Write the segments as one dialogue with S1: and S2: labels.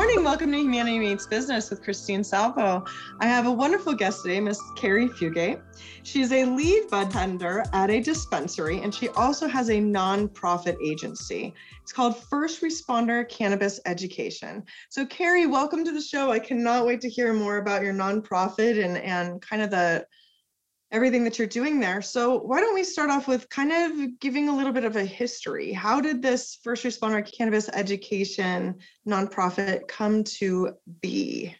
S1: morning. Welcome to Humanity Meets Business with Christine Salvo. I have a wonderful guest today, Miss Kari Fugate. She's a lead bud tender at a dispensary, and she also has a nonprofit agency. It's called First Responder Cannabis Education. So, Kari, welcome to the show. I cannot wait to hear more about your nonprofit and, and kind of the everything that you're doing there. So why don't we start off with kind of giving a little bit of a history? How did this first responder cannabis education nonprofit come to be?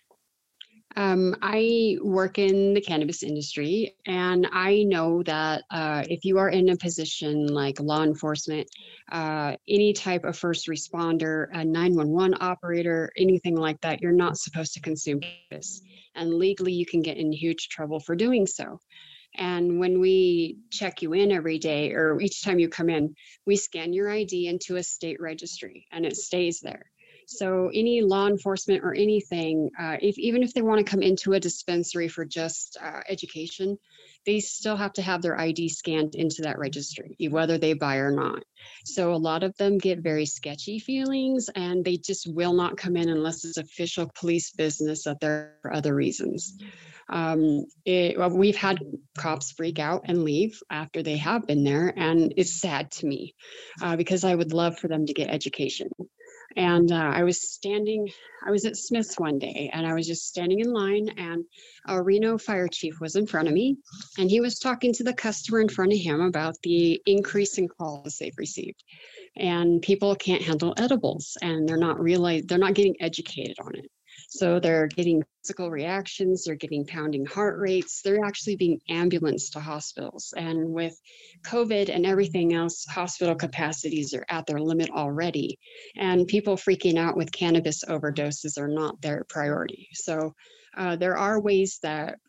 S2: Um, I work in the cannabis industry, and I know that uh, if you are in a position like law enforcement, uh, any type of first responder, a 911 operator, anything like that, you're not supposed to consume cannabis. And legally, you can get in huge trouble for doing so. And when we check you in every day or each time you come in, we scan your ID into a state registry and it stays there. So any law enforcement or anything, uh, if, even if they want to come into a dispensary for just uh, education, they still have to have their ID scanned into that registry, whether they buy or not. So a lot of them get very sketchy feelings and they just will not come in unless it's official police business that there are other reasons. Um, it, well, we've had cops freak out and leave after they have been there, and it's sad to me uh, because I would love for them to get education. And uh, I was standing, I was at Smith's one day, and I was just standing in line, and a Reno fire chief was in front of me, and he was talking to the customer in front of him about the increase in calls they've received. And people can't handle edibles, and they're not realize they're not getting educated on it. So they're getting physical reactions, they're getting pounding heart rates, they're actually being ambulanced to hospitals. And with COVID and everything else, hospital capacities are at their limit already. And people freaking out with cannabis overdoses are not their priority. So uh, there are ways that,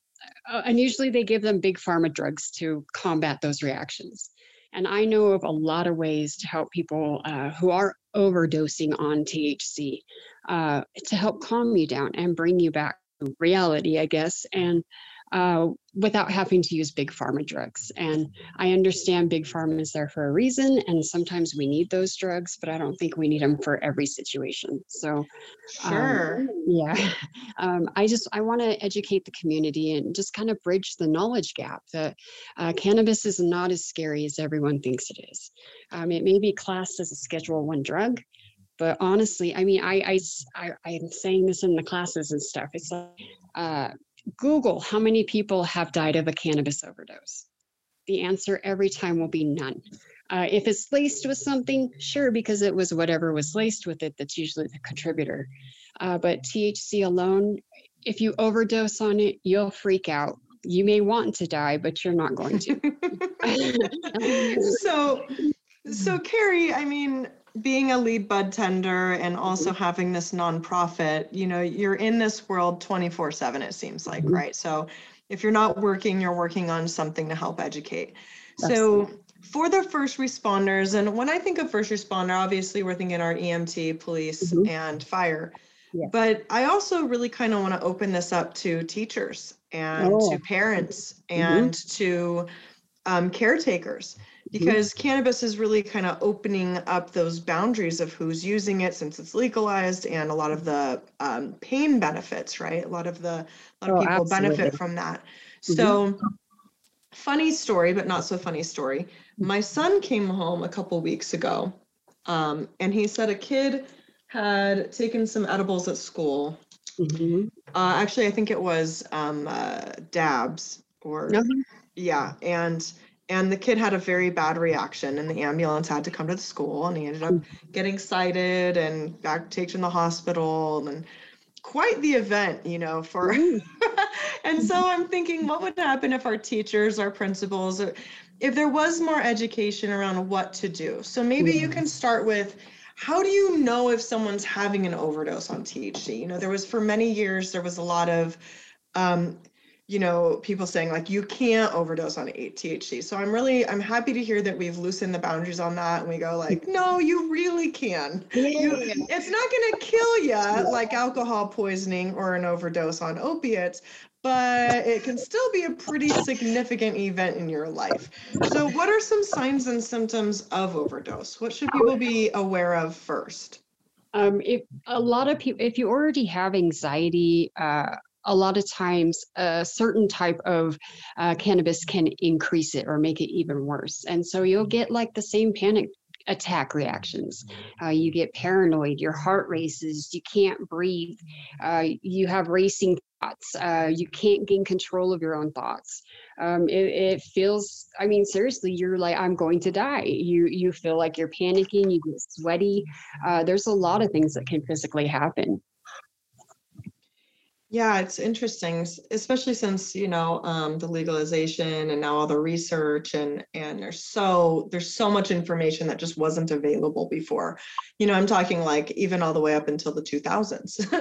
S2: uh, and usually they give them big pharma drugs to combat those reactions. And I know of a lot of ways to help people uh, who are overdosing on THC uh, to help calm you down and bring you back to reality, I guess, and uh, without having to use big pharma drugs. And I understand big pharma is there for a reason, and sometimes we need those drugs, but I don't think we need them for every situation. So,
S1: sure,
S2: um, yeah, um, I just I want to educate the community and just kind of bridge the knowledge gap that uh, cannabis is not as scary as everyone thinks it is. Um, it may be classed as a Schedule One drug, but honestly, I mean, I, I, I am saying this in the classes and stuff. It's like, uh, Google how many people have died of a cannabis overdose. The answer every time will be none. Uh, if it's laced with something, sure, because it was whatever was laced with it that's usually the contributor. Uh, but THC alone, if you overdose on it, you'll freak out. You may want to die, but you're not going to.
S1: so, so Kari, I mean, being a lead bud tender and also mm-hmm. having this nonprofit, you know, you're in this world 24 7, it seems like, mm-hmm. right? So if you're not working, you're working on something to help educate. So for the first responders, and when I think of first responder, obviously we're thinking our EMT, police, mm-hmm. and fire. But I also really kind of want to open this up to teachers and oh. to parents mm-hmm. and mm-hmm. to um, caretakers. Because mm-hmm. cannabis is really kind of opening up those boundaries of who's using it since it's legalized and a lot of the um, pain benefits right a lot of the a lot of oh, people absolutely. benefit from that mm-hmm. so funny story but not so funny story my son came home a couple weeks ago um, and he said a kid had taken some edibles at school mm-hmm. uh, actually i think it was um, uh, dabs or mm-hmm. yeah and and the kid had a very bad reaction and the ambulance had to come to the school and he ended up getting cited and back taken to the hospital and quite the event you know for and so i'm thinking what would happen if our teachers our principals if there was more education around what to do? So maybe you can start with how do you know if someone's having an overdose on thc you know there was for many years there was a lot of um, you know people saying like you can't overdose on THC. So I'm really I'm happy to hear that we've loosened the boundaries on that and we go like no you really can. You, it's not going to kill you like alcohol poisoning or an overdose on opiates, but it can still be a pretty significant event in your life. So what are some signs and symptoms of overdose? What should people be aware of first?
S2: Um, if a lot of people, if you already have anxiety, uh, a lot of times a certain type of uh, cannabis can increase it or make it even worse. And so you'll get like the same panic attack reactions. Uh, you get paranoid, your heart races, you can't breathe, uh, you have racing thoughts, uh, you can't gain control of your own thoughts. Um, it, it, feels, I mean, seriously, you're like, I'm going to die. You you feel like you're panicking, you get sweaty. Uh, there's a lot of things that can physically happen.
S1: Yeah, it's interesting, especially since you know um, the legalization and now all the research and and there's so there's so much information that just wasn't available before. You know, I'm talking like even all the way up until the 2000s.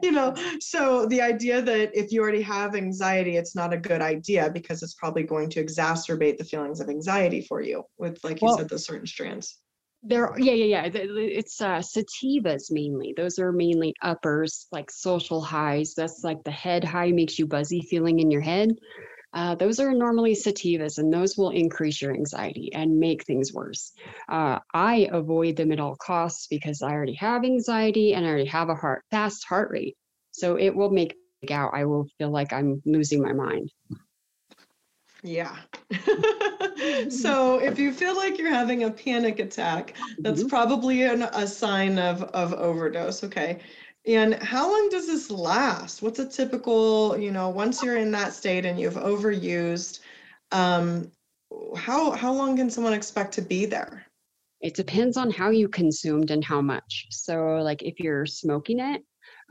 S1: you know, so the idea that if you already have anxiety, it's not a good idea because it's probably going to exacerbate the feelings of anxiety for you with, like you well, said, the certain strands
S2: there yeah yeah yeah it's uh sativas mainly those are mainly uppers like social highs that's like the head high makes you buzzy feeling in your head. Uh, those are normally sativas and those will increase your anxiety and make things worse. Uh, i avoid them at all costs because i already have anxiety and i already have a heart fast heart rate. So it will make out. I will feel like i'm losing my mind
S1: yeah. so if you feel like you're having a panic attack, that's mm-hmm. probably an, a sign of, of overdose. Okay. And how long does this last? What's a typical, you know, once you're in that state and you've overused, um, how how long can someone expect to be there?
S2: It depends on how you consumed and how much. So like if you're smoking it,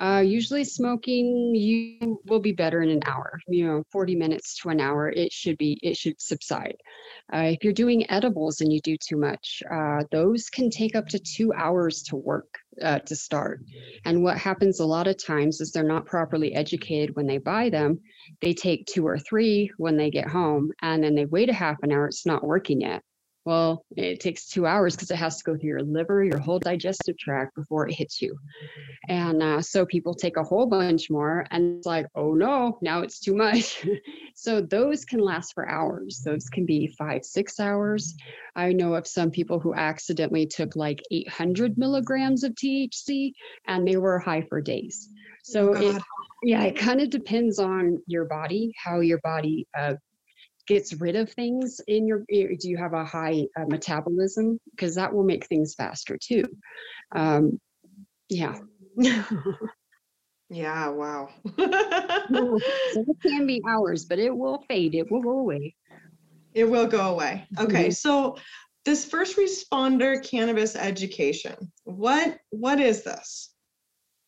S2: uh, usually smoking, you will be better in an hour, you know, 40 minutes to an hour, it should be, it should subside. Uh, if you're doing edibles and you do too much, uh, those can take up to two hours to work uh, to start. And what happens a lot of times is they're not properly educated when they buy them. They take two or three when they get home and then they wait a half an hour, it's not working yet. Well, it takes two hours because it has to go through your liver, your whole digestive tract before it hits you. And uh, so people take a whole bunch more, and it's like, oh no, now it's too much. so those can last for hours. Those can be five, six hours. I know of some people who accidentally took like 800 milligrams of THC and they were high for days. So oh it, yeah, it kind of depends on your body, how your body uh, gets rid of things in your do you have a high uh, metabolism? Because that will make things faster too. Um, yeah.
S1: Yeah wow.
S2: So it can be hours but it will fade it will go away.
S1: It will go away. Okay mm-hmm. so this first responder cannabis education what what is this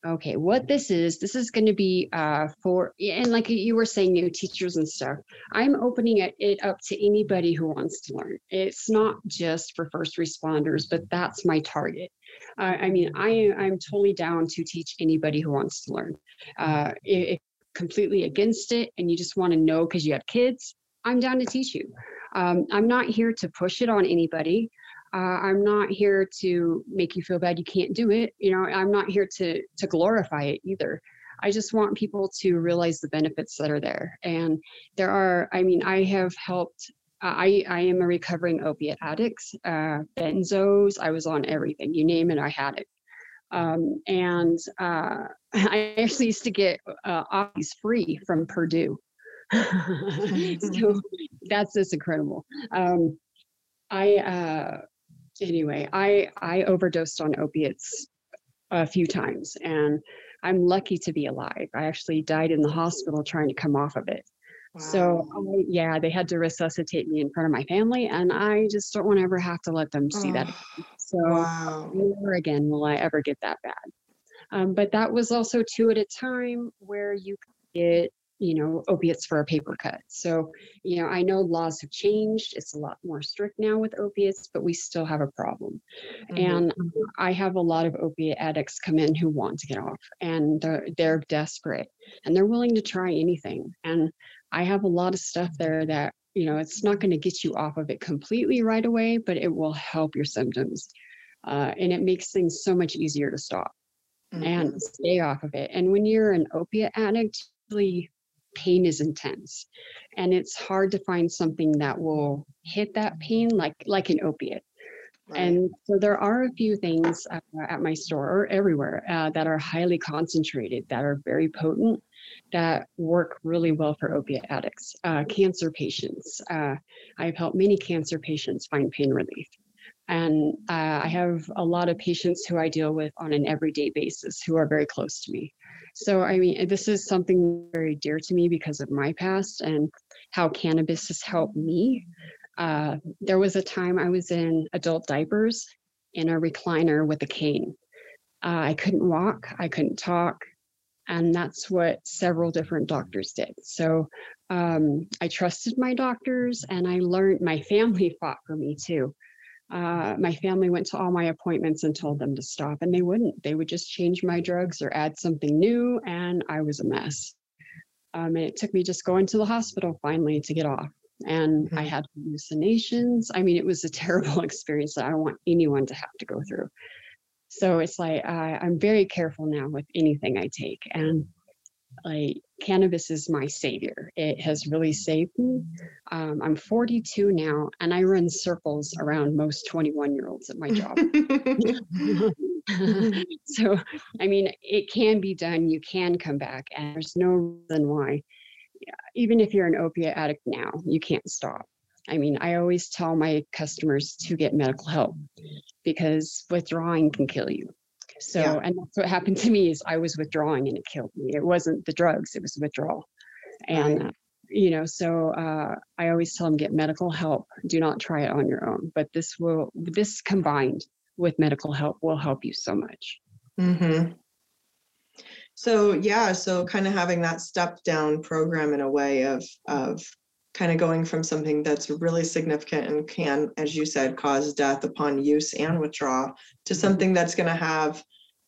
S2: okay what this is this is going to be uh for and like you were saying you know, teachers and stuff i'm opening it, it up to anybody who wants to learn. It's not just for first responders but that's my target. Uh, i mean i i'm totally down to teach anybody who wants to learn. Uh if completely against it and you just want to know because you have kids i'm down to teach you. Um, i'm not here to push it on anybody uh, i'm not here to make you feel bad you can't do it you know i'm not here to to glorify it either i just want people to realize the benefits that are there and there are i mean i have helped uh, I, I am a recovering opiate addict, uh, benzos, I was on everything, you name it, I had it. Um, and uh, I actually used to get uh, offies free from Purdue. so that's just incredible. Um, I uh, anyway, I I overdosed on opiates a few times, and I'm lucky to be alive. I actually died in the hospital trying to come off of it. Wow. So I, yeah, they had to resuscitate me in front of my family, and I just don't want to ever have to let them see oh, that. So wow. never again will I ever get that bad. Um, but that was also two at a time where you get you know, opiates for a paper cut. So, you know, I know laws have changed. It's a lot more strict now with opiates, but we still have a problem. Mm-hmm. And I have a lot of opiate addicts come in who want to get off and they're, they're desperate and they're willing to try anything. And I have a lot of stuff there that, you know, it's not going to get you off of it completely right away, but it will help your symptoms. Uh, and it makes things so much easier to stop mm-hmm. and stay off of it. And when you're an opiate addict, really pain is intense and it's hard to find something that will hit that pain like like an opiate
S1: Right.
S2: And so there are a few things uh, at my store or everywhere uh, that are highly concentrated, that are very potent, that work really well for opiate addicts. Uh, cancer patients. Uh, I've helped many cancer patients find pain relief. And uh, I have a lot of patients who I deal with on an everyday basis who are very close to me. So, I mean, this is something very dear to me because of my past and how cannabis has helped me uh, there was a time I was in adult diapers in a recliner with a cane. Uh, I couldn't walk, I couldn't talk, and that's what several different doctors did. So um, I trusted my doctors, and I learned my family fought for me too. Uh, my family went to all my appointments and told them to stop, and they wouldn't. They would just change my drugs or add something new, and I was a mess. Um, and it took me just going to the hospital finally to get off and I
S1: Mhm.
S2: had hallucinations. I mean, it was a terrible experience that I don't want anyone to have to go through. So it's like I, I'm very careful now with anything I take, and like cannabis is my savior. It has really saved me. Um, I'm 42 now, and I run circles around most 21 year olds at my job. so, I mean, it can be done. You can come back, and there's no reason why even if you're an opiate addict now, you can't stop. I mean, I always tell my customers to get medical help because withdrawing can kill you. So,
S1: Yeah.
S2: and that's what happened to me is I was withdrawing and it killed me. It wasn't the drugs, it was withdrawal. And,
S1: Right.
S2: uh, you know, so uh, I always tell them get medical help. Do not try it on your own. But this will, this combined with medical help will help you so much.
S1: Mm-hmm. So yeah, so kind of having that step down program in a way of of kind of going from something that's really significant and can, as you said, cause death upon use and withdrawal to
S2: Mhm.
S1: something that's going to have,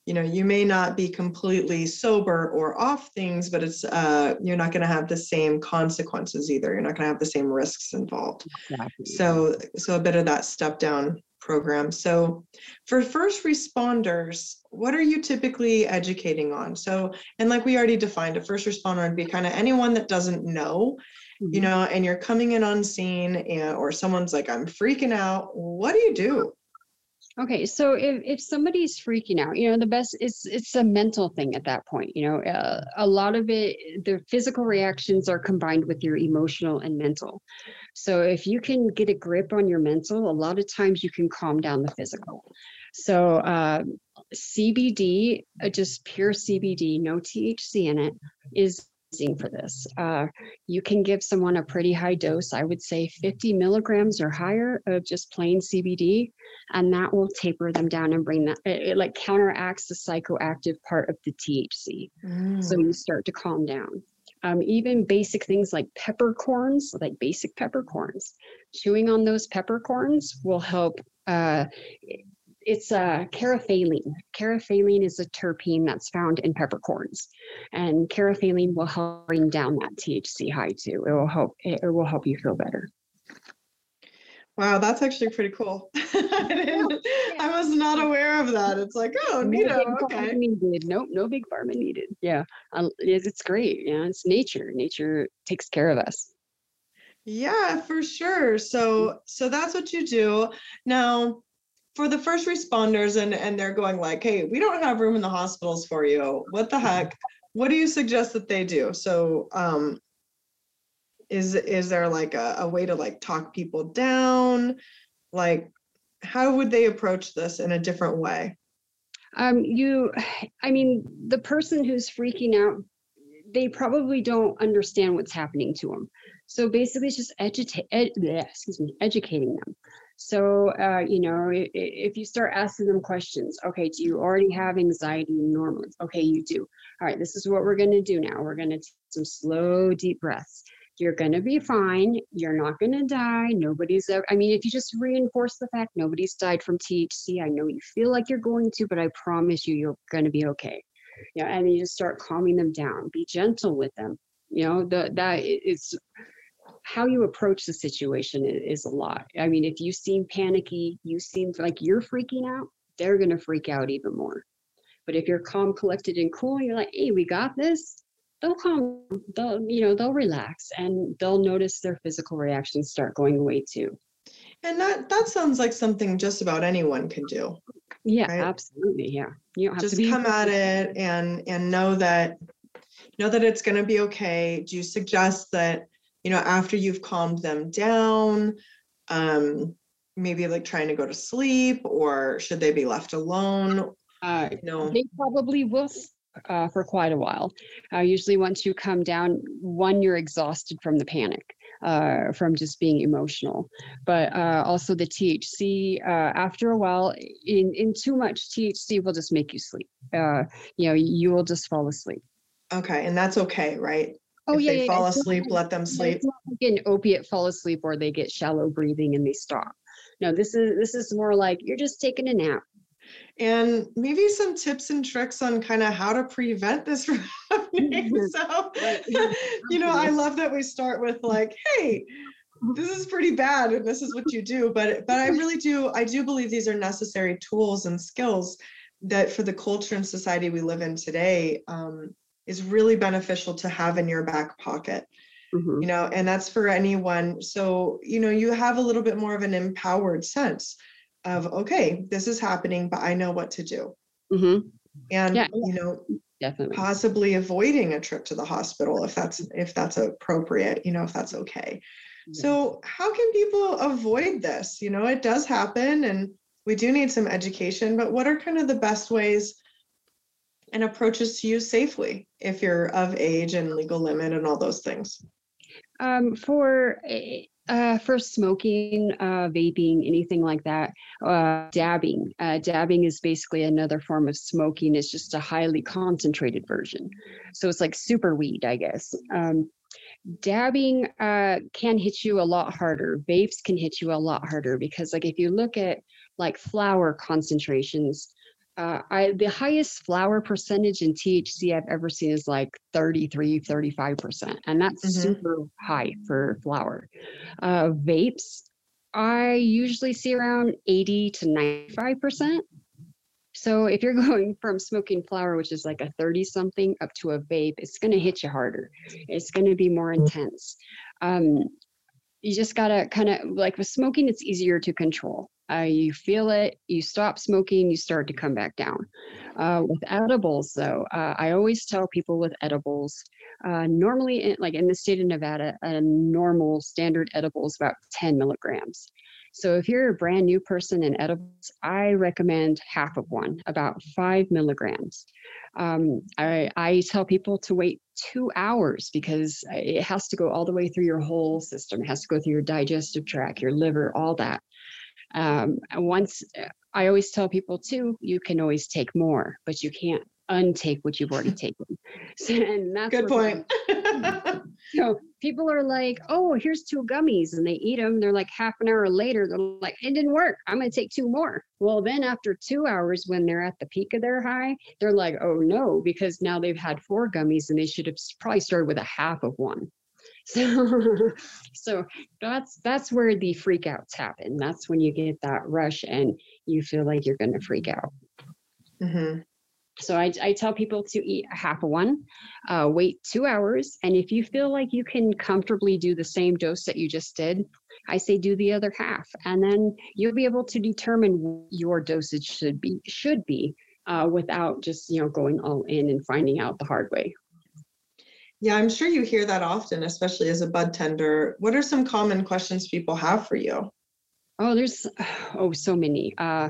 S1: you know, you may not be completely sober or off things, but it's uh you're not going to have the same consequences either. You're not going to have the same risks involved.
S2: Exactly.
S1: So, so a bit of that step down program. So for first responders, what are you typically educating on? So, and like we already defined, a first responder would be kind of anyone that doesn't know, you
S2: Mhm.
S1: know, and you're coming in on scene and, or someone's like, I'm freaking out. What do you do?
S2: Okay, so if, if somebody's freaking out, you know, the best it's it's a mental thing at that point. You know, uh, a lot of it, the physical reactions are combined with your emotional and mental. So if you can get a grip on your mental, a lot of times you can calm down the physical. So uh, CBD, uh, just pure CBD, no THC in it, is for this. Uh, you can give someone a pretty high dose. I would say 50 milligrams or higher of just plain CBD and that will taper them down and bring that it, it like counteracts the psychoactive part of the THC. So
S1: Mm,
S2: you start to calm down. Um, even basic things like peppercorns, like basic peppercorns, chewing on those peppercorns will help. Uh, it's uh, caryophyllene. Caryophyllene is a terpene that's found in peppercorns, and caryophyllene will help bring down that THC high too. It will help. It, will help you feel better.
S1: Wow, that's actually pretty cool. I didn't- I was not aware of that. It's like, oh,
S2: No
S1: neato,
S2: big pharma
S1: okay.
S2: needed. Nope, no big pharma needed. Yeah, um, it's, it's great. You know, it's nature. Nature takes care of us.
S1: Yeah, for sure. So so that's what you do. Now, for the first responders and and they're going like, "Hey, we don't have room in the hospitals for you. What the heck? What do you suggest that they do?" So, um is is there like a, a way to like talk people down? Like how would they approach this in a different way?
S2: Um, you, I mean, the person who's freaking out, they probably don't understand what's happening to them. So basically, it's just educate, ed, excuse me, educating them. So, uh, you know, if you start asking them questions, okay, do you already have anxiety normally? Okay, you do. All right, this is what we're going to do now. We're going to take some slow, deep breaths. You're going to be fine. You're not going to die. Nobody's ever, I mean, if you just reinforce the fact nobody's died from THC, I know you feel like you're going to, but I promise you, you're going to be okay. Yeah, and you just start calming them down. Be gentle with them. You know, the, that is how you approach the situation is a lot. I mean, if you seem panicky, you seem like you're freaking out, they're going to freak out even more. But if you're calm, collected, and cool, you're like, hey, we got this, they'll calm, they'll, you know, they'll relax and they'll notice their physical reactions start going away too.
S1: And that that sounds like something just about anyone can do.
S2: Yeah,
S1: Right.
S2: absolutely. Yeah. You don't have
S1: Just
S2: to be
S1: come at it and and know that know that it's going to be okay. Do you suggest that you know after you've calmed them down, um, maybe like trying to go to sleep, or should they be left alone?
S2: uh,
S1: You know,
S2: They probably will uh, for quite a while. Uh, usually, once you come down, one, you're exhausted from the panic, uh, from just being emotional. But uh, also the THC, uh, after a while, in, in too much THC will just make you sleep. Uh, you know, you will just fall asleep.
S1: okay, and that's okay, right?
S2: Oh,
S1: if
S2: yeah,
S1: they
S2: yeah,
S1: fall
S2: not
S1: asleep, let them sleep.
S2: Like an opiate fall asleep or they get shallow breathing and they stop. No, this is this is more like you're just taking a nap.
S1: and maybe some tips and tricks on kind of how to prevent this from happening.
S2: Mhm.
S1: So,
S2: Right.
S1: you know, I love that we start with like, hey, this is pretty bad and this is what you do. But but I really do, I do believe these are necessary tools and skills that for the culture and society we live in today um, is really beneficial to have in your back pocket
S2: Mhm.
S1: you know and that's for anyone so you know you have a little bit more of an empowered sense of okay this is happening but i know what to do
S2: Mhm.
S1: and
S2: Yeah.
S1: you know
S2: Definitely.
S1: possibly avoiding a trip to the hospital if that's if that's appropriate you know if that's okay
S2: Yeah.
S1: so how can people avoid this you know it does happen and we do need some education but what are kind of the best ways and approaches to use safely if you're of age and legal limit and all those things
S2: Um, for eh, uh, for smoking, uh, vaping, anything like that, uh, dabbing. Uh, dabbing is basically another form of smoking. It's just a highly concentrated version. So it's like super weed, I guess. Um, dabbing uh, can hit you a lot harder. Vapes can hit you a lot harder because, like, if you look at like flower concentrations, uh, I the highest flower percentage in THC I've ever seen is like 33, 35%. And that's
S1: Mhm.
S2: super high for flower. Uh, vapes, I usually see around 80 to 95%. So if you're going from smoking flower, which is like a 30 something, up to a vape, it's going to hit you harder. It's going to be more intense. Um, you just got to kind of like with smoking, it's easier to control. Uh, you feel it, you stop smoking, you start to come back down. Uh, with edibles, though, uh, I always tell people with edibles, uh, normally, in, like in the state of Nevada, a normal standard edible is about 10 milligrams. So if you're a brand new person in edibles, I recommend half of one, about five milligrams. Um, I, I tell people to wait two hours because it has to go all the way through your whole system. It has to go through your digestive tract, your liver, all that. Um, once I always tell people too, you can always take more, but you can't untake what you've already taken. So, and that's
S1: good point
S2: so people are like, oh, here's two gummies, and they eat them. They're like half an hour later, they're like, it didn't work. I'm gonna take two more. Well, then after two hours, when they're at the peak of their high, they're like, oh no, because now they've had four gummies and they should have probably started with a half of one. So, so that's that's where the freakouts happen. That's when you get that rush and you feel like you're gonna freak out.
S1: Mhm.
S2: So I, I tell people to eat a half of one, uh, wait two hours, and if you feel like you can comfortably do the same dose that you just did, I say do the other half, and then you'll be able to determine what your dosage should be should be uh, without just you know going all in and finding out the hard way.
S1: Yeah, I'm sure you hear that often, especially as a bud tender. What are some common questions people have for you?
S2: Oh, there's oh so many. Uh,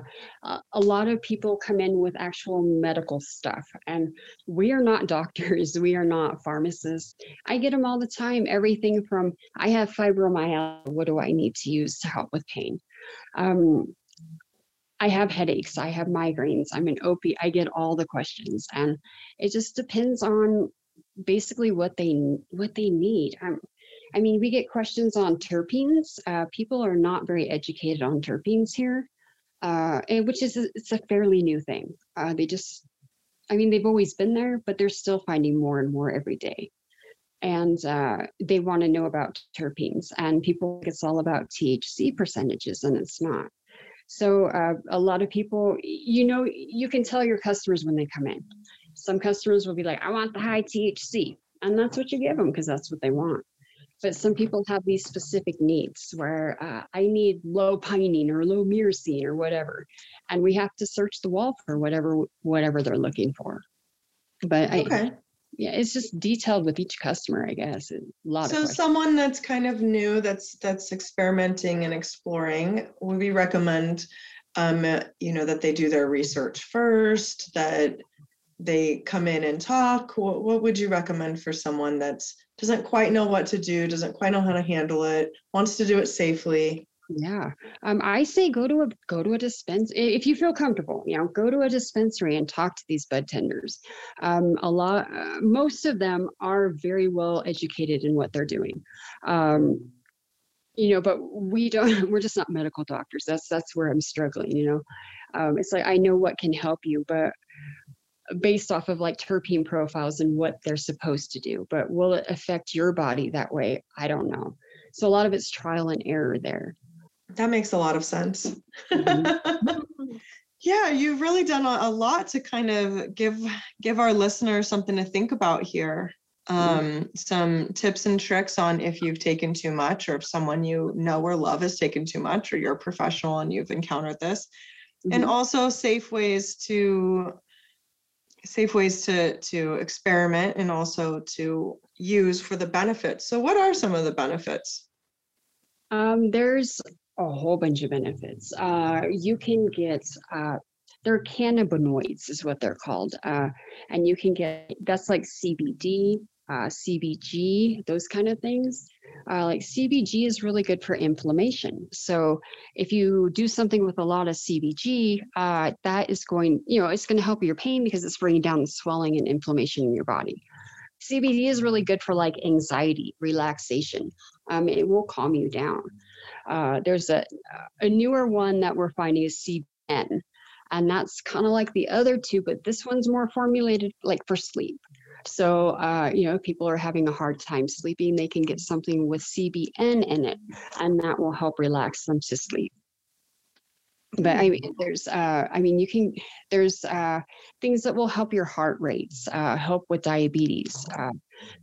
S2: a lot of people come in with actual medical stuff, and we are not doctors. We are not pharmacists. I get them all the time. Everything from I have fibromyalgia. What do I need to use to help with pain? Um, I have headaches. I have migraines. I'm an opiate. I get all the questions, and it just depends on basically what they what they need. Um, I mean, we get questions on terpenes. Uh, people are not very educated on terpenes here, uh, and which is it's a fairly new thing. Uh, they just, I mean, they've always been there, but they're still finding more and more every day. And uh, they want to know about terpenes, and people it's all about THC percentages, and it's not. So uh, a lot of people, you know, you can tell your customers when they come in. Some customers will be like, "I want the high THC," and that's what you give them because that's what they want but some people have these specific needs where uh, I need low pinene or low myrcene or whatever, and we have to search the wall for whatever whatever they're looking for. But I,
S1: Okay.
S2: yeah, it's just detailed with each customer, I guess. A lot of
S1: So someone that's kind of new, that's, that's experimenting and exploring, would we recommend, um, you know, that they do their research first, that they come in and talk? What, what would you recommend for someone that's, doesn't quite know what to do, doesn't quite know how to handle it, wants to do it safely?
S2: Yeah, um, I say go to a go to a dispense if you feel comfortable. You know, go to a dispensary and talk to these bud tenders. Um, a lot, uh, most of them are very well educated in what they're doing. Um, you know, but we don't. We're just not medical doctors. That's that's where I'm struggling. You know, um, it's like I know what can help you, but based off of like terpene profiles and what they're supposed to do. But will it affect your body that way? I don't know. So a lot of it's trial and error there.
S1: That makes a lot of sense.
S2: Mhm.
S1: Yeah, you've really done a, lot to kind of give give our listeners something to think about here. Um, some tips and tricks on if you've taken too much, or if someone you know or love has taken too much, or you're a professional and you've encountered this, and
S2: Mhm.
S1: also safe ways to safe ways to to experiment and also to use for the benefits. So, what are some of the benefits?
S2: Um, there's a whole bunch of benefits. Uh, you can get, uh, they're cannabinoids is what they're called. Uh, and you can get, that's like CBD, uh, CBG, those kind of things. Uh, like CBG is really good for inflammation. So if you do something with a lot of CBG, uh, that is going, you know, it's going to help your pain because it's bringing down the swelling and inflammation in your body. CBD is really good for like anxiety, relaxation. Um, it will calm you down. Uh, there's a, a newer one that we're finding is CBN, and that's kind of like the other two, but this one's more formulated like for sleep. So, uh, you know, if people are having a hard time sleeping, they can get something with CBN in it, and that will help relax them to sleep. But I mean, there's, uh, I mean, you can, there's uh, things that will help your heart rates, uh, help with diabetes.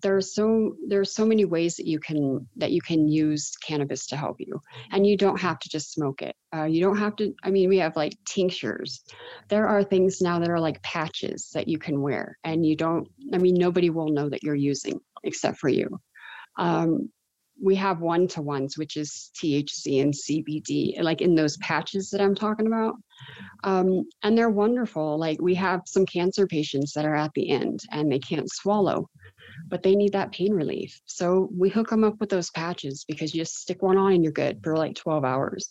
S2: There are so there are so many ways that you can that you can use cannabis to help you, and you don't have to just smoke it. Uh, you don't have to. I mean, we have like tinctures. There are things now that are like patches that you can wear, and you don't. I mean, nobody will know that you're using except for you. Um, we have one to ones, which is THC and CBD, like in those patches that I'm talking about. Um, and they're wonderful. Like we have some cancer patients that are at the end and they can't swallow, but they need that pain relief. So we hook them up with those patches because you just stick one on and you're good for like 12 hours.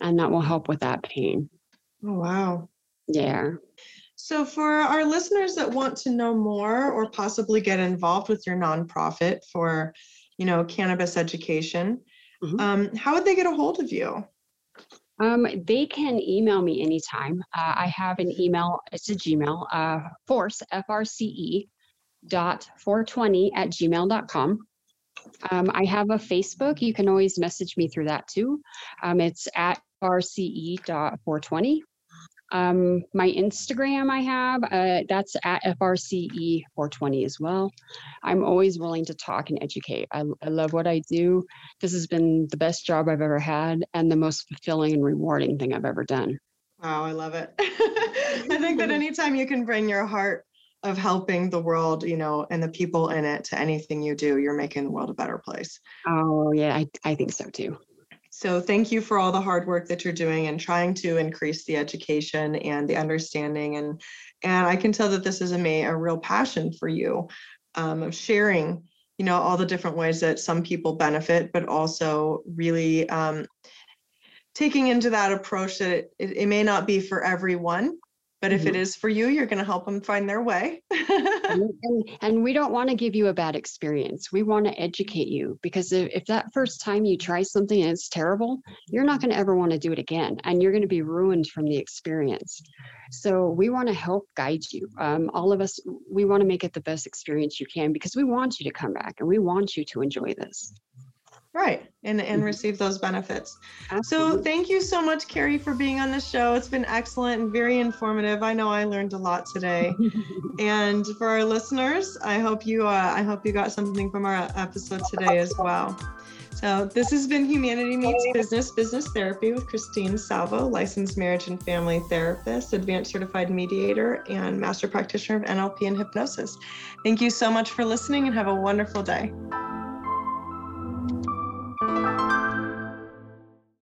S2: And that will help with that pain.
S1: Oh, wow.
S2: Yeah.
S1: So, for our listeners that want to know more or possibly get involved with your nonprofit for, you know, cannabis education,
S2: Mhm.
S1: um, how would they get a hold of you?
S2: Um, they can email me anytime. Uh, I have an email, it's a Gmail, uh, force, F-R-C-E dot 420 at gmail.com. Um, I have a Facebook. You can always message me through that too. Um, it's at rce 420. Um, my Instagram I have, uh, that's at FRCE 420 as well. I'm always willing to talk and educate. I, I love what I do. This has been the best job I've ever had and the most fulfilling and rewarding thing I've ever done.
S1: Wow, I love it. I think that anytime you can bring your heart of helping the world, you know, and the people in it to anything you do, you're making the world a better place.
S2: Oh, yeah, I, I think so too.
S1: So thank you for all the hard work that you're doing and trying to increase the education and the understanding and and I can tell that this is a a real passion for you um, of sharing, you know, all the different ways that some people benefit, but also really um, taking into that approach that it, it, it may not be for everyone, but if it
S2: Mhm.
S1: is for you, you're going to help them find their way.
S2: and, and, and we don't want to give you a bad experience. We want to educate you because if, if that first time you try something and it's terrible, you're not going to ever want to do it again and you're going to be ruined from the experience. So we want to help guide you. Um, all of us, we want to make it the best experience you can because we want you to come back and we want you to enjoy this.
S1: Right. And, and
S2: Mhm.
S1: receive those benefits. So thank you so much, Kari, for being on the show. It's been excellent and very informative. I know I learned a lot today. And for our listeners, I hope you uh, I hope you got something from our episode today as well. So this has been Humanity Meets Business Business Therapy with Christine Salvo, licensed marriage and family therapist, advanced certified mediator, and master practitioner of NLP and hypnosis. Thank you so much for listening and have a wonderful day. Thank you.